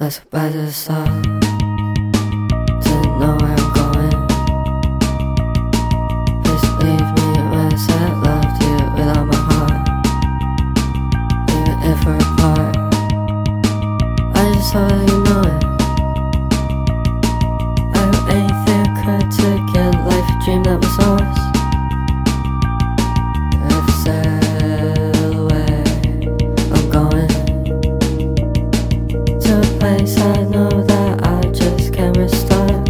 Let's to the start. Didn't know where I'm going. Please leave me when I said loved you without my heart. Even if we're apart, I just hope you I know that I just can't restart.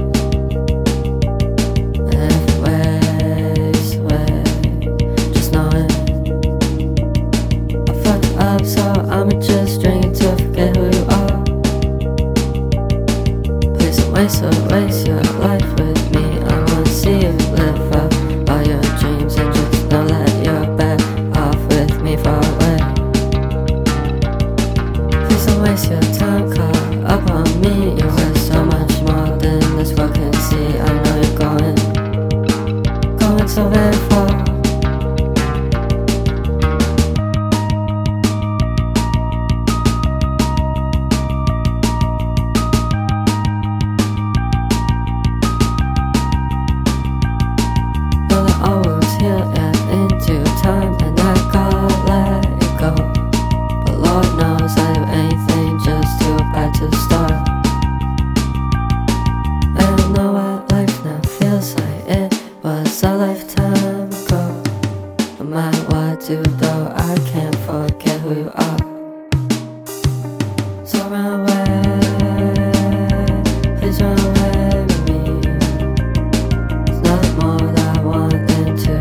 Just I fucked up, so I'ma just I forget who you are. Please waste waste your life with me. I see you live all your dreams and just know that you're off with me. Please don't waste your time up on me. Do, though, I can't forget who you are. So run away, please run away with me. There's nothing more that I want than to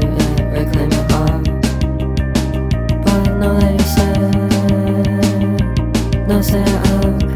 reclaim your heart. But I know that you said, no, say I'm um,